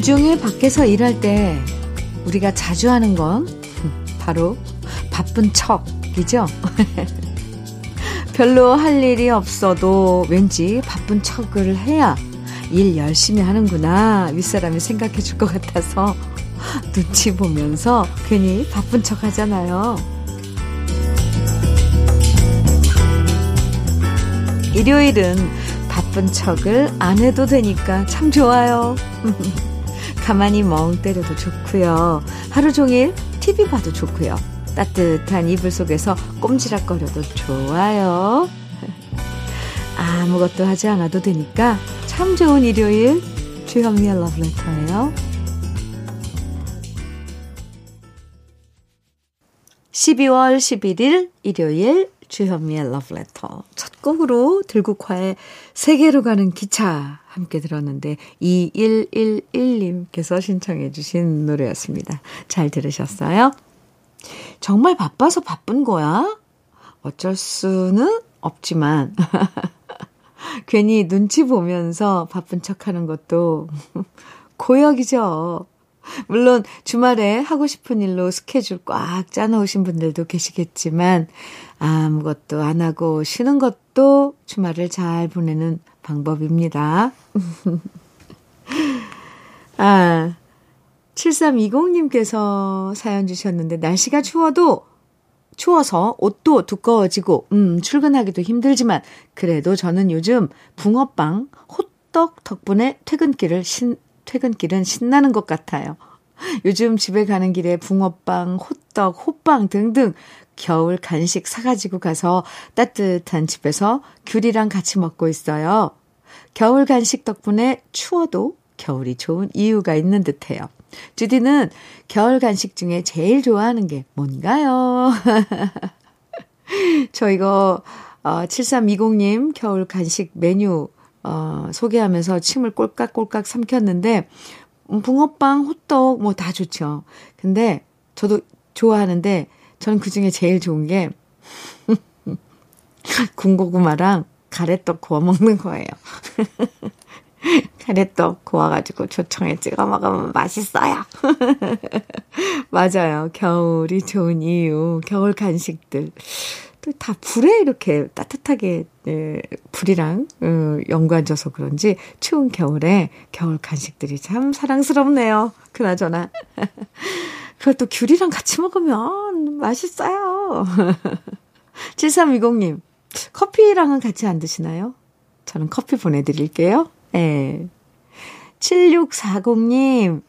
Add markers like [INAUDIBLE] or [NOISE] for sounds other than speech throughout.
주중에 밖에서 일할 때 우리가 자주 하는 건 바로 바쁜 척이죠. [LAUGHS] 별로 할 일이 없어도 왠지 바쁜 척을 해야 일 열심히 하는구나 윗사람이 생각해 줄 것 같아서 눈치 보면서 괜히 바쁜 척 하잖아요. 일요일은 바쁜 척을 안 해도 되니까 참 좋아요. [LAUGHS] 가만히 멍 때려도 좋고요. 하루 종일 TV 봐도 좋고요. 따뜻한 이불 속에서 꼼지락거려도 좋아요. 아무것도 하지 않아도 되니까 참 좋은 일요일 주현미의 러브레터예요. 12월 11일 일요일 주현미의 러브레터 첫 곡으로 들국화의 세계로 가는 기차 함께 들었는데 2111님께서 신청해 주신 노래였습니다. 잘 들으셨어요? 정말 바빠서 바쁜 거야? 어쩔 수는 없지만 [LAUGHS] 괜히 눈치 보면서 바쁜 척 하는 것도 [LAUGHS] 고역이죠. 물론 주말에 하고 싶은 일로 스케줄 꽉 짜놓으신 분들도 계시겠지만 아무것도 안 하고 쉬는 것도 주말을 잘 보내는 방법입니다. [LAUGHS] 아, 7320님께서 사연 주셨는데 날씨가 추워도 추워서 옷도 두꺼워지고 음 출근하기도 힘들지만 그래도 저는 요즘 붕어빵, 호떡 덕분에 퇴근길을 신 퇴근길은 신나는 것 같아요. 요즘 집에 가는 길에 붕어빵, 호떡, 호빵 등등 겨울 간식 사가지고 가서 따뜻한 집에서 귤이랑 같이 먹고 있어요. 겨울 간식 덕분에 추워도 겨울이 좋은 이유가 있는 듯해요. 주디는 겨울 간식 중에 제일 좋아하는 게 뭔가요? [LAUGHS] 저 이거, 어, 7320님 겨울 간식 메뉴, 어, 소개하면서 침을 꼴깍꼴깍 삼켰는데, 음, 붕어빵, 호떡, 뭐 다 좋죠. 근데 저도 좋아하는데, 저는 그 중에 제일 좋은 게, [LAUGHS] 군고구마랑 가래떡 구워 먹는 거예요. [LAUGHS] 가래떡 구워가지고 조청에 찍어 먹으면 맛있어요. [LAUGHS] 맞아요. 겨울이 좋은 이유. 겨울 간식들. 또 다 불에 이렇게 따뜻하게, 예, 불이랑, 어, 연관져서 그런지 추운 겨울에 겨울 간식들이 참 사랑스럽네요. 그나저나. 그걸 또 귤이랑 같이 먹으면 맛있어요. [LAUGHS] 7320님, 커피랑은 같이 안 드시나요? 저는 커피 보내드릴게요. 예. 7640님,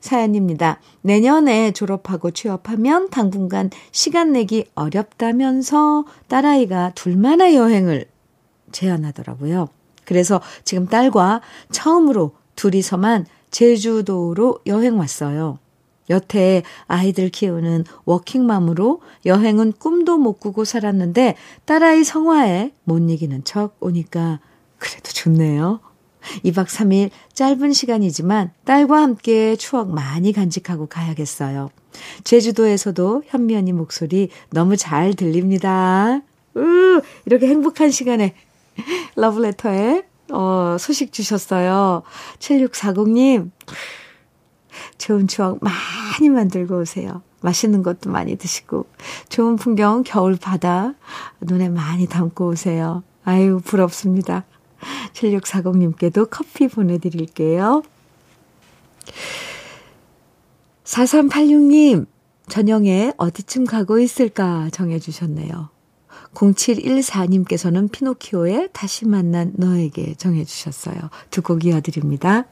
사연입니다. 내년에 졸업하고 취업하면 당분간 시간 내기 어렵다면서 딸아이가 둘만의 여행을 제안하더라고요. 그래서 지금 딸과 처음으로 둘이서만 제주도로 여행 왔어요. 여태 아이들 키우는 워킹맘으로 여행은 꿈도 못 꾸고 살았는데 딸아이 성화에 못 이기는 척 오니까 그래도 좋네요. 2박 3일 짧은 시간이지만 딸과 함께 추억 많이 간직하고 가야겠어요. 제주도에서도 현미 언니 목소리 너무 잘 들립니다. 으, 이렇게 행복한 시간에 러브레터에 어, 소식 주셨어요. 7640님. 좋은 추억 많이 만들고 오세요. 맛있는 것도 많이 드시고, 좋은 풍경, 겨울 바다, 눈에 많이 담고 오세요. 아유, 부럽습니다. 7640님께도 커피 보내드릴게요. 4386님, 저녁에 어디쯤 가고 있을까 정해주셨네요. 0714님께서는 피노키오의 다시 만난 너에게 정해주셨어요. 두 곡 이어드립니다.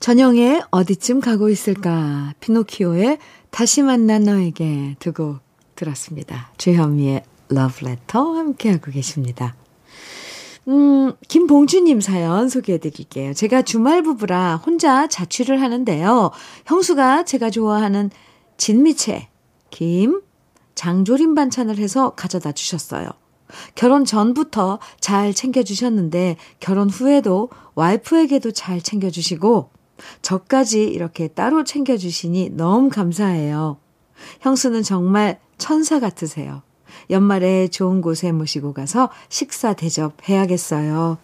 저녁에 어디쯤 가고 있을까? 피노키오의 다시 만난 너에게 두 곡 들었습니다. 주현미의 러브레터 함께하고 계십니다. 음, 김봉주님 사연 소개해 드릴게요. 제가 주말 부부라 혼자 자취를 하는데요. 형수가 제가 좋아하는 진미채, 김, 장조림 반찬을 해서 가져다 주셨어요. 결혼 전부터 잘 챙겨주셨는데 결혼 후에도 와이프에게도 잘 챙겨주시고 저까지 이렇게 따로 챙겨주시니 너무 감사해요. 형수는 정말 천사 같으세요. 연말에 좋은 곳에 모시고 가서 식사 대접해야겠어요.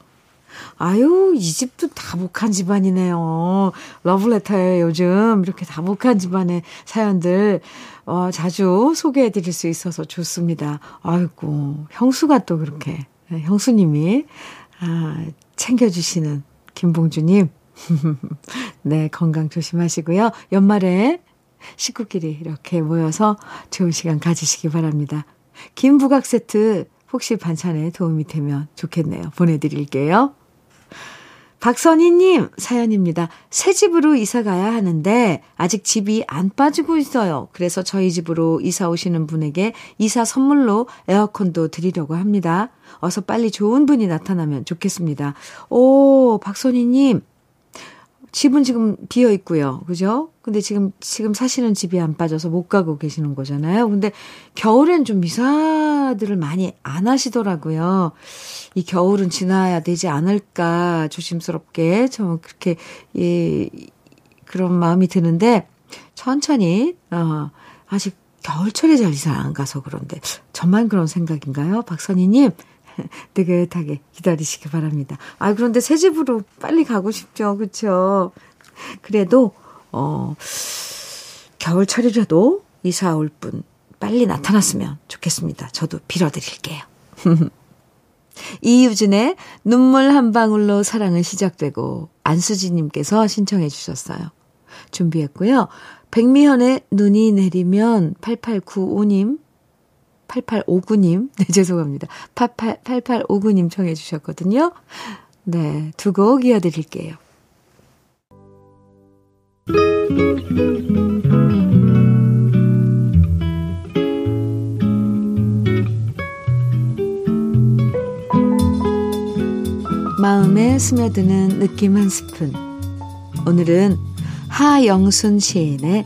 아유, 이 집도 다복한 집안이네요. 러브레터에 요즘 이렇게 다복한 집안의 사연들, 어, 자주 소개해 드릴 수 있어서 좋습니다. 아이고, 형수가 또 그렇게, 네, 형수님이, 아, 챙겨주시는 김봉주님. [LAUGHS] 네, 건강 조심하시고요. 연말에 식구끼리 이렇게 모여서 좋은 시간 가지시기 바랍니다. 김부각 세트 혹시 반찬에 도움이 되면 좋겠네요. 보내드릴게요. 박선희님 사연입니다. 새 집으로 이사 가야 하는데 아직 집이 안 빠지고 있어요. 그래서 저희 집으로 이사 오시는 분에게 이사 선물로 에어컨도 드리려고 합니다. 어서 빨리 좋은 분이 나타나면 좋겠습니다. 오, 박선희님 집은 지금 비어 있고요. 그죠? 근데 지금, 지금 사시는 집이 안 빠져서 못 가고 계시는 거잖아요. 근데 겨울엔 좀 이사들을 많이 안 하시더라고요. 이 겨울은 지나야 되지 않을까 조심스럽게 좀 그렇게, 예, 그런 마음이 드는데 천천히, 어, 아직 겨울철에 잘 이사 안 가서 그런데 저만 그런 생각인가요? 박선희님, [LAUGHS] 느긋하게 기다리시기 바랍니다. 아, 그런데 새 집으로 빨리 가고 싶죠. 그쵸? 그래도, 어, 겨울철이라도 이사 올 분 빨리 나타났으면 좋겠습니다. 저도 빌어드릴게요. [LAUGHS] 이유진의 눈물 한 방울로 사랑은 시작되고 안수지님께서 신청해 주셨어요. 준비했고요. 백미현의 눈이 내리면 8895님 8859님, [LAUGHS] 네, 죄송합니다. 88, 8859님 청해 주셨거든요. 네, 두 곡 이어드릴게요. 마음에 스며드는 느낌 한 스푼. 오늘은 하영순 시인의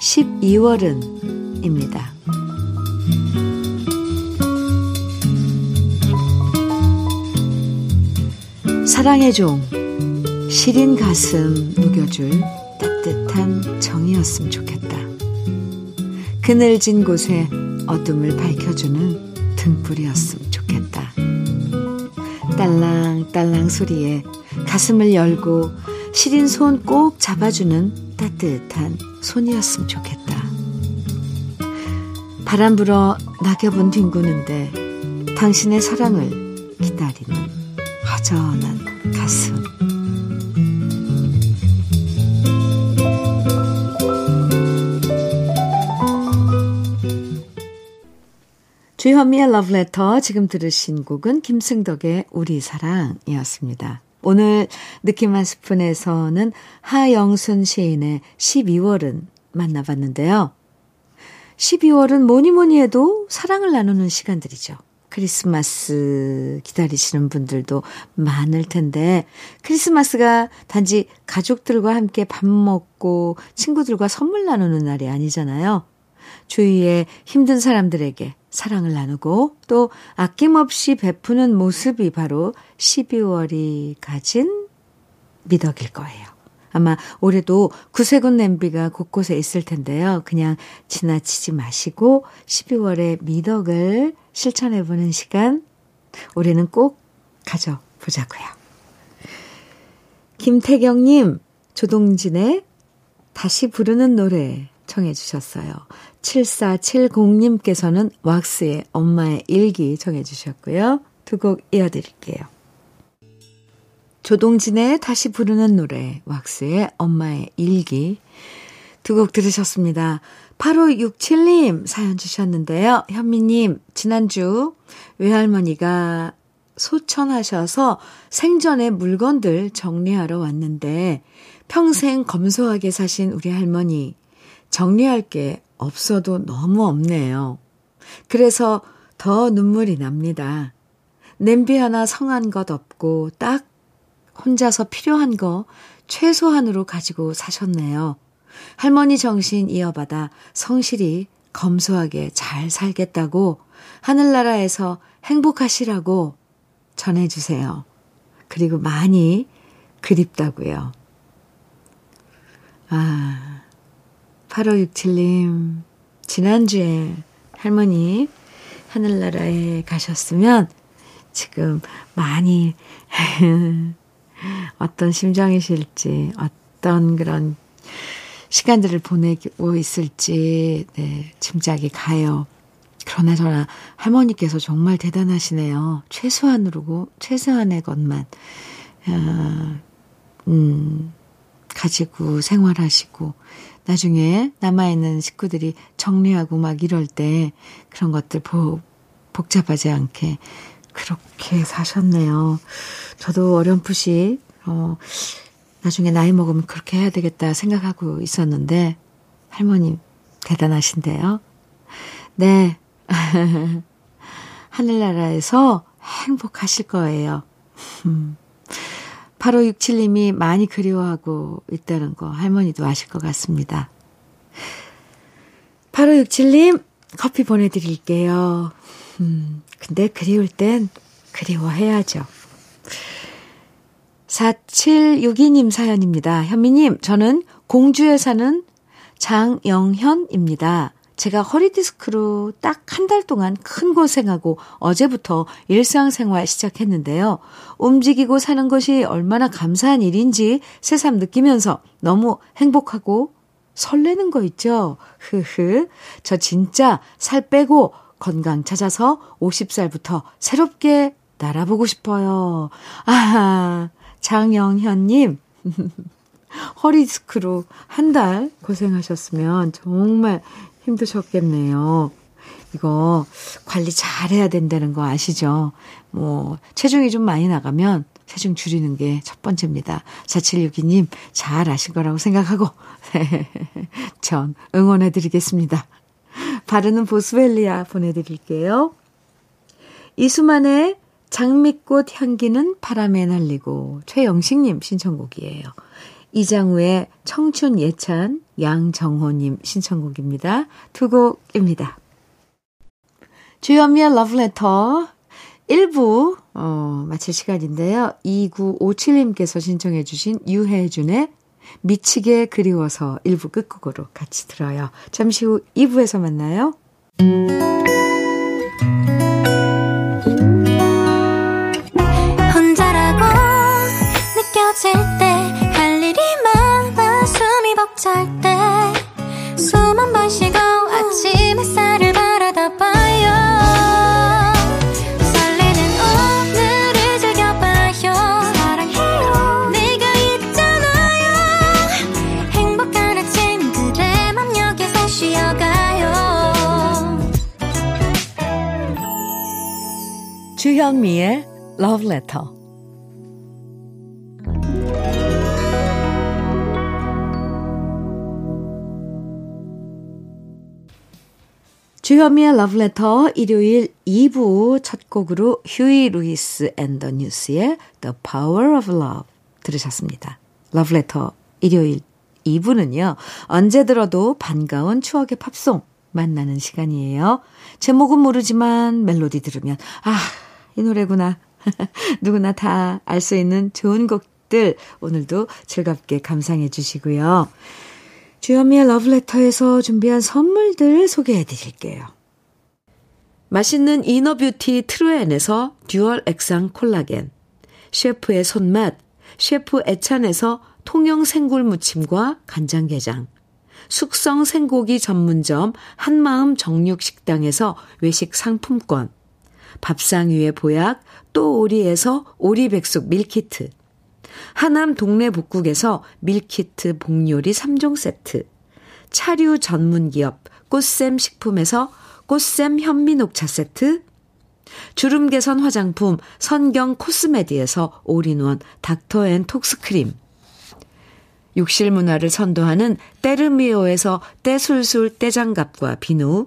12월은입니다. 사랑의 종, 시린 가슴 녹여줄 따뜻한 정이었으면 좋겠다. 그늘진 곳에 어둠을 밝혀주는 등불이었으면 좋겠다. 딸랑딸랑 소리에 가슴을 열고 시린 손 꼭 잡아주는 따뜻한 손이었으면 좋겠다. 바람 불어 낙엽은 뒹구는데 당신의 사랑을 기다리는 허전한 가슴. 주현미의 러브레터 지금 들으신 곡은 김승덕의 우리 사랑이었습니다. 오늘 느낌 한 스푼에서는 하영순 시인의 12월은 만나봤는데요. 12월은 뭐니 뭐니 해도 사랑을 나누는 시간들이죠. 크리스마스 기다리시는 분들도 많을 텐데, 크리스마스가 단지 가족들과 함께 밥 먹고 친구들과 선물 나누는 날이 아니잖아요. 주위에 힘든 사람들에게 사랑을 나누고 또 아낌없이 베푸는 모습이 바로 12월이 가진 미덕일 거예요. 아마 올해도 구세군 냄비가 곳곳에 있을 텐데요. 그냥 지나치지 마시고 12월의 미덕을 실천해보는 시간 올해는 꼭 가져보자고요. 김태경님, 조동진의 다시 부르는 노래 청해 주셨어요. 7470님께서는 왁스의 엄마의 일기 청해 주셨고요. 두 곡 이어드릴게요. 조동진의 다시 부르는 노래, 왁스의 엄마의 일기 두 곡 들으셨습니다. 8567님 사연 주셨는데요. 현미님, 지난주 외할머니가 소천하셔서 생전에 물건들 정리하러 왔는데 평생 검소하게 사신 우리 할머니 정리할 게 없어도 너무 없네요. 그래서 더 눈물이 납니다. 냄비 하나 성한 것 없고 딱 혼자서 필요한 거 최소한으로 가지고 사셨네요. 할머니 정신 이어받아 성실히 검소하게 잘 살겠다고 하늘나라에서 행복하시라고 전해주세요. 그리고 많이 그립다고요. 아, 8567님, 지난주에 할머니 하늘나라에 가셨으면 지금 많이 [LAUGHS] 어떤 심정이실지, 어떤 그런 시간들을 보내고 있을지, 네, 짐작이 가요. 그러나 저나 할머니께서 정말 대단하시네요. 최소한으로, 최소한의 것만, 어, 음, 가지고 생활하시고, 나중에 남아있는 식구들이 정리하고 막 이럴 때 그런 것들 보, 복잡하지 않게 그렇게 사셨네요. 저도 어렴풋이, 어, 나중에 나이 먹으면 그렇게 해야 되겠다 생각하고 있었는데, 할머님, 대단하신데요. 네. [LAUGHS] 하늘나라에서 행복하실 거예요. 8567님이 많이 그리워하고 있다는 거 할머니도 아실 것 같습니다. 8567님, 커피 보내드릴게요. 음, 근데 그리울 땐 그리워해야죠. 4762님 사연입니다. 현미님, 저는 공주에 사는 장영현입니다. 제가 허리 디스크로 딱 한 달 동안 큰 고생하고 어제부터 일상생활 시작했는데요. 움직이고 사는 것이 얼마나 감사한 일인지 새삼 느끼면서 너무 행복하고 설레는 거 있죠? 흐흐. 저 진짜 살 빼고 건강 찾아서 50살부터 새롭게 날아보고 싶어요. 아, 장영현님. [LAUGHS] 허리 디스크로 한 달 고생하셨으면 정말 힘드셨겠네요. 이거 관리 잘 해야 된다는 거 아시죠? 뭐, 체중이 좀 많이 나가면 체중 줄이는 게 첫 번째입니다. 4762님, 잘 아실 거라고 생각하고, [LAUGHS] 전 응원해 드리겠습니다. 바르는 보스웰리아 보내드릴게요. 이수만의 장미꽃 향기는 바람에 날리고 최영식님 신청곡이에요. 이장우의 청춘 예찬 양정호님 신청곡입니다. 두 곡입니다. 주현미의 러브레터 1부 어, 마칠 시간인데요. 2957님께서 신청해 주신 유혜준의 미치게 그리워서 1부 끝곡으로 같이 들어요. 잠시 후 2부에서 만나요. 주현미의 Love Letter 주현미의 러브레터 일요일 2부 첫 곡으로 Huey Lewis and the News의 The Power of Love 들으셨습니다. 러브레터 일요일 2부는요. 언제 들어도 반가운 추억의 팝송 만나는 시간이에요. 제목은 모르지만 멜로디 들으면 아, 이 노래구나. [LAUGHS] 누구나 다 알 수 있는 좋은 곡들 오늘도 즐겁게 감상해 주시고요. 주현미의 러브레터에서 준비한 선물들 소개해 드릴게요. 맛있는 inner beauty 트루엔에서 dual 액상 콜라겐, 셰프의 손맛, 셰프 애찬에서 통영 생굴 무침과 간장게장, 숙성 생고기 전문점 한마음 정육식당에서 외식 상품권, 밥상 위의 보약 또 오리에서 오리백숙 밀키트, 하남 동네 복국에서 밀키트 복요리 3종 세트, 차류 전문 기업 꽃샘 식품에서 꽃샘 현미 녹차 세트, 주름 개선 화장품 선경 코스메디에서 올인원 닥터 앤 톡스 크림, 욕실 문화를 선도하는 때르미오에서 때술술 때장갑과 비누,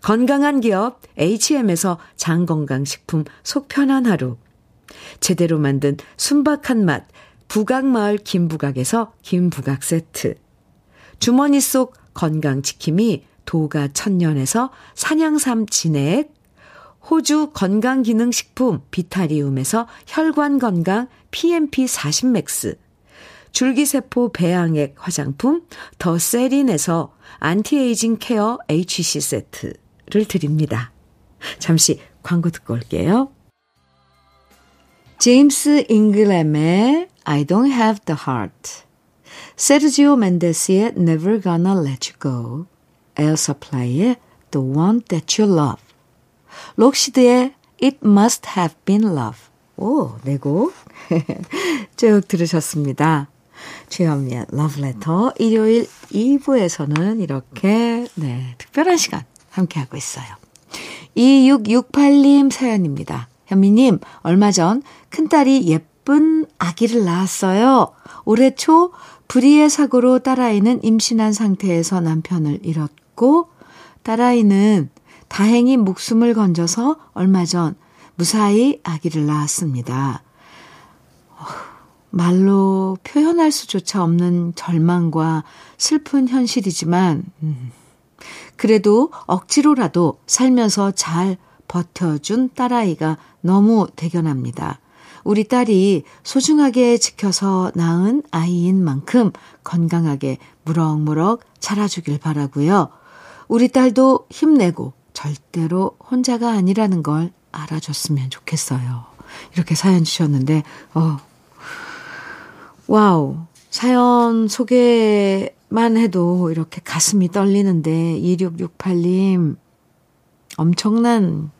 건강한 기업 HM에서 장건강식품 속편한 하루. 제대로 만든 순박한 맛 부각마을 김부각에서 김부각 세트. 주머니 속 건강지킴이 도가 천년에서 산양삼 진액. 호주 건강기능식품 비타리움에서 혈관건강 PMP40맥스. 줄기세포 배양액 화장품 더 세린에서 anti-aging care HC 세트를 드립니다. 잠시 광고 듣고 올게요. 제임스 잉글램의 I don't have the heart. 세르지오 멘데스의 Never Gonna Let You Go. 에어 서플라이의 The One That You Love. 록시트의 It Must Have Been Love. 오, 네곡 쭉 [LAUGHS] 들으셨습니다. 주현미의 러브레터 일요일 2부에서는 이렇게 네 특별한 시간 함께하고 있어요. 2668님 사연입니다. 현미님, 얼마 전 큰딸이 예쁜 아기를 낳았어요. 올해 초 불의의 사고로 딸아이는 임신한 상태에서 남편을 잃었고 딸아이는 다행히 목숨을 건져서 얼마 전 무사히 아기를 낳았습니다. 말로 표현할 수조차 없는 절망과 슬픈 현실이지만, 음, 그래도 억지로라도 살면서 잘 버텨준 딸아이가 너무 대견합니다. 우리 딸이 소중하게 지켜서 낳은 아이인 만큼 건강하게 무럭무럭 자라주길 바라고요. 우리 딸도 힘내고 절대로 혼자가 아니라는 걸 알아줬으면 좋겠어요. 이렇게 사연 주셨는데, 어, 와우. 사연 소개만 해도 이렇게 가슴이 떨리는데, 2668님, 엄청난,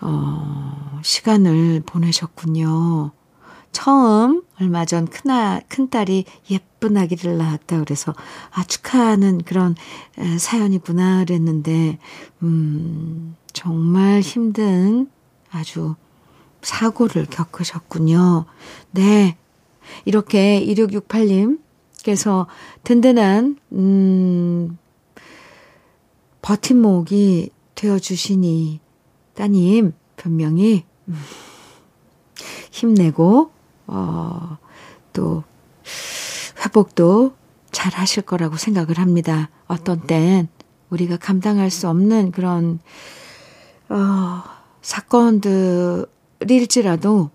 어, 시간을 보내셨군요. 처음 얼마 전 큰아, 큰딸이 예쁜 아기를 낳았다 그래서 아 축하하는 그런 사연이구나 그랬는데 음 정말 힘든 아주 사고를 겪으셨군요. 네. 이렇게 2668님께서 든든한, 음, 버팀목이 되어주시니, 따님, 분명히, 음, 힘내고, 어, 또, 회복도 잘 하실 거라고 생각을 합니다. 어떤 땐 우리가 감당할 수 없는 그런, 어, 사건들일지라도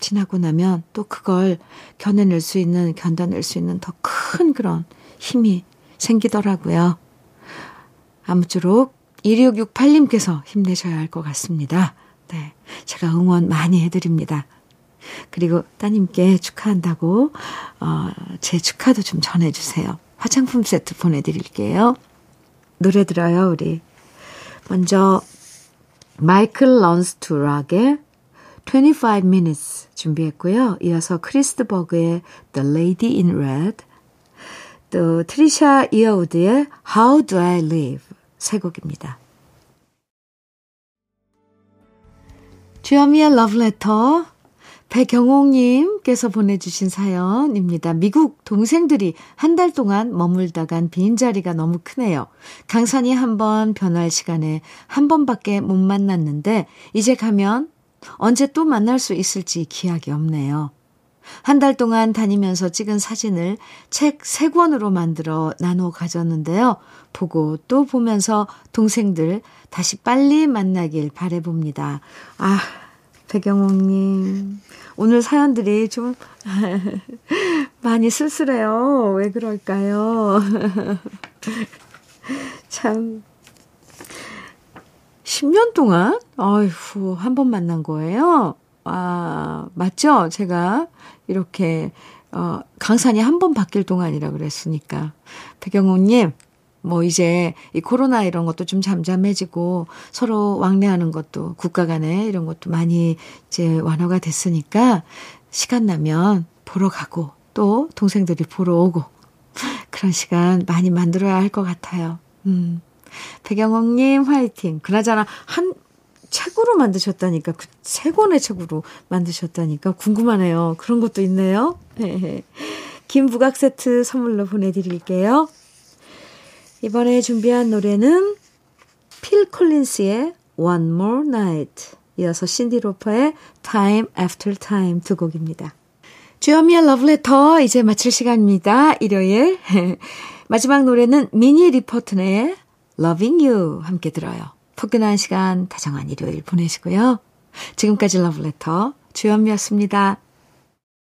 지나고 나면 또 그걸 견뎌낼 수 있는, 견뎌낼 수 있는 더 큰 그런 힘이 생기더라고요. 아무쪼록 2668님께서 힘내셔야 할 것 같습니다. 네. 제가 응원 많이 해드립니다. 그리고 따님께 축하한다고, 어, 제 축하도 좀 전해주세요. 화장품 세트 보내드릴게요. 노래 들어요, 우리. 먼저, 마이클 런스투락의 25 minutes 준비했고요. 이어서 크리스트버그의 The Lady in Red, 또 트리샤 이어우드의 How Do I Live 세 곡입니다. 주현미의 러브레터 배경옥님께서 보내주신 사연입니다. 미국 동생들이 한 달 동안 머물다 간 빈자리가 너무 크네요. 강산이 한 번 변할 시간에 한 번밖에 못 만났는데 이제 가면 언제 또 만날 수 있을지 기약이 없네요. 한 달 동안 다니면서 찍은 사진을 책 3권으로 만들어 나눠 가졌는데요. 보고 또 보면서 동생들 다시 빨리 만나길 바래봅니다. 아, 배경옥님. 오늘 사연들이 좀 [LAUGHS] 많이 쓸쓸해요. 왜 그럴까요? [LAUGHS] 참, 10년 동안? 아휴, 한번 만난 거예요? 아, 맞죠? 제가 이렇게, 어, 강산이 한 번 바뀔 동안이라 그랬으니까. 배경호님, 뭐 이제 이 코로나 이런 것도 좀 잠잠해지고 서로 왕래하는 것도 국가 간에 이런 것도 많이 이제 완화가 됐으니까 시간 나면 보러 가고 또 동생들이 보러 오고 그런 시간 많이 만들어야 할 것 같아요. 음. 배경옥님 화이팅. 그나저나 한 책으로 만드셨다니까 그 세 권의 책으로 만드셨다니까 궁금하네요. 그런 것도 있네요. 김부각 세트 선물로 보내드릴게요. 이번에 준비한 노래는 필 콜린스의 One More Night, 이어서 신디 로퍼의 Time After Time 두 곡입니다. 주현미의 러브레터 이제 마칠 시간입니다. 일요일. [LAUGHS] 마지막 노래는 미니 리포트의 Loving You 함께 들어요. 포근한 시간, 다정한 일요일 보내시고요. 지금까지 러브레터 주현미였습니다.